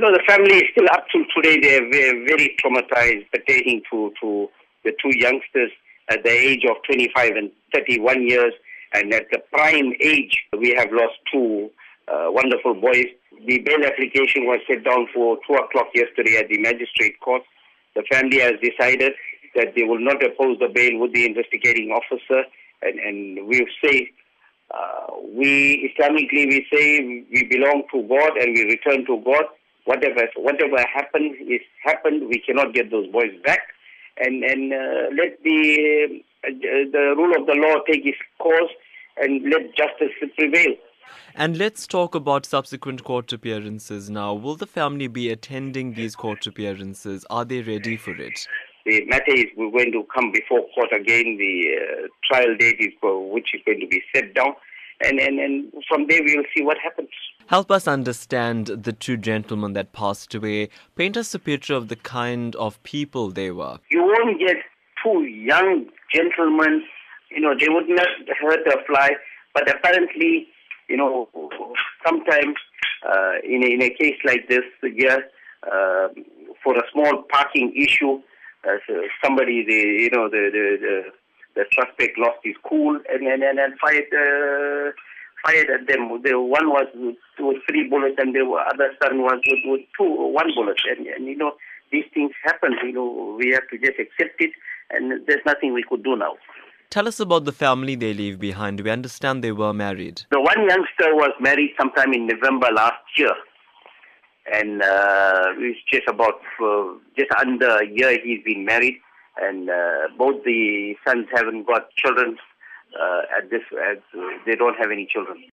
You know, the family is still up till today. They're very, very traumatized pertaining to, to the two youngsters at the age of 25 and 31 years. And at the prime age, we have lost two uh, wonderful boys. The bail application was set down for 2 o'clock yesterday at the magistrate court. The family has decided that they will not oppose the bail with the investigating officer. And, and we say, uh, we Islamically, we say we belong to God and we return to God. Whatever, whatever happened is happened. We cannot get those boys back. And, and uh, let the, uh, the rule of the law take its course and let justice prevail. And let's talk about subsequent court appearances now. Will the family be attending these court appearances? Are they ready for it? The matter is we're going to come before court again. The uh, trial date is which is going to be set down. And, and, and from there we'll see what happens. Help us understand the two gentlemen that passed away. Paint us a picture of the kind of people they were. You won't get two young gentlemen, you know, they would not hurt a fly, but apparently you know, sometimes uh, in, a, in a case like this, yeah, uh, for a small parking issue, uh, so somebody, the you know, the the, the, the suspect lost his cool and and, and, and fired uh, fired at them. The one was with, with three bullets, and the other son was with, with two one bullet. And, and you know, these things happen. You know, we have to just accept it, and there's nothing we could do now. Tell us about the family they leave behind. We understand they were married. The one youngster was married sometime in November last year. And uh, it's just about, uh, just under a year he's been married. And uh, both the sons haven't got children uh, at this, uh, they don't have any children.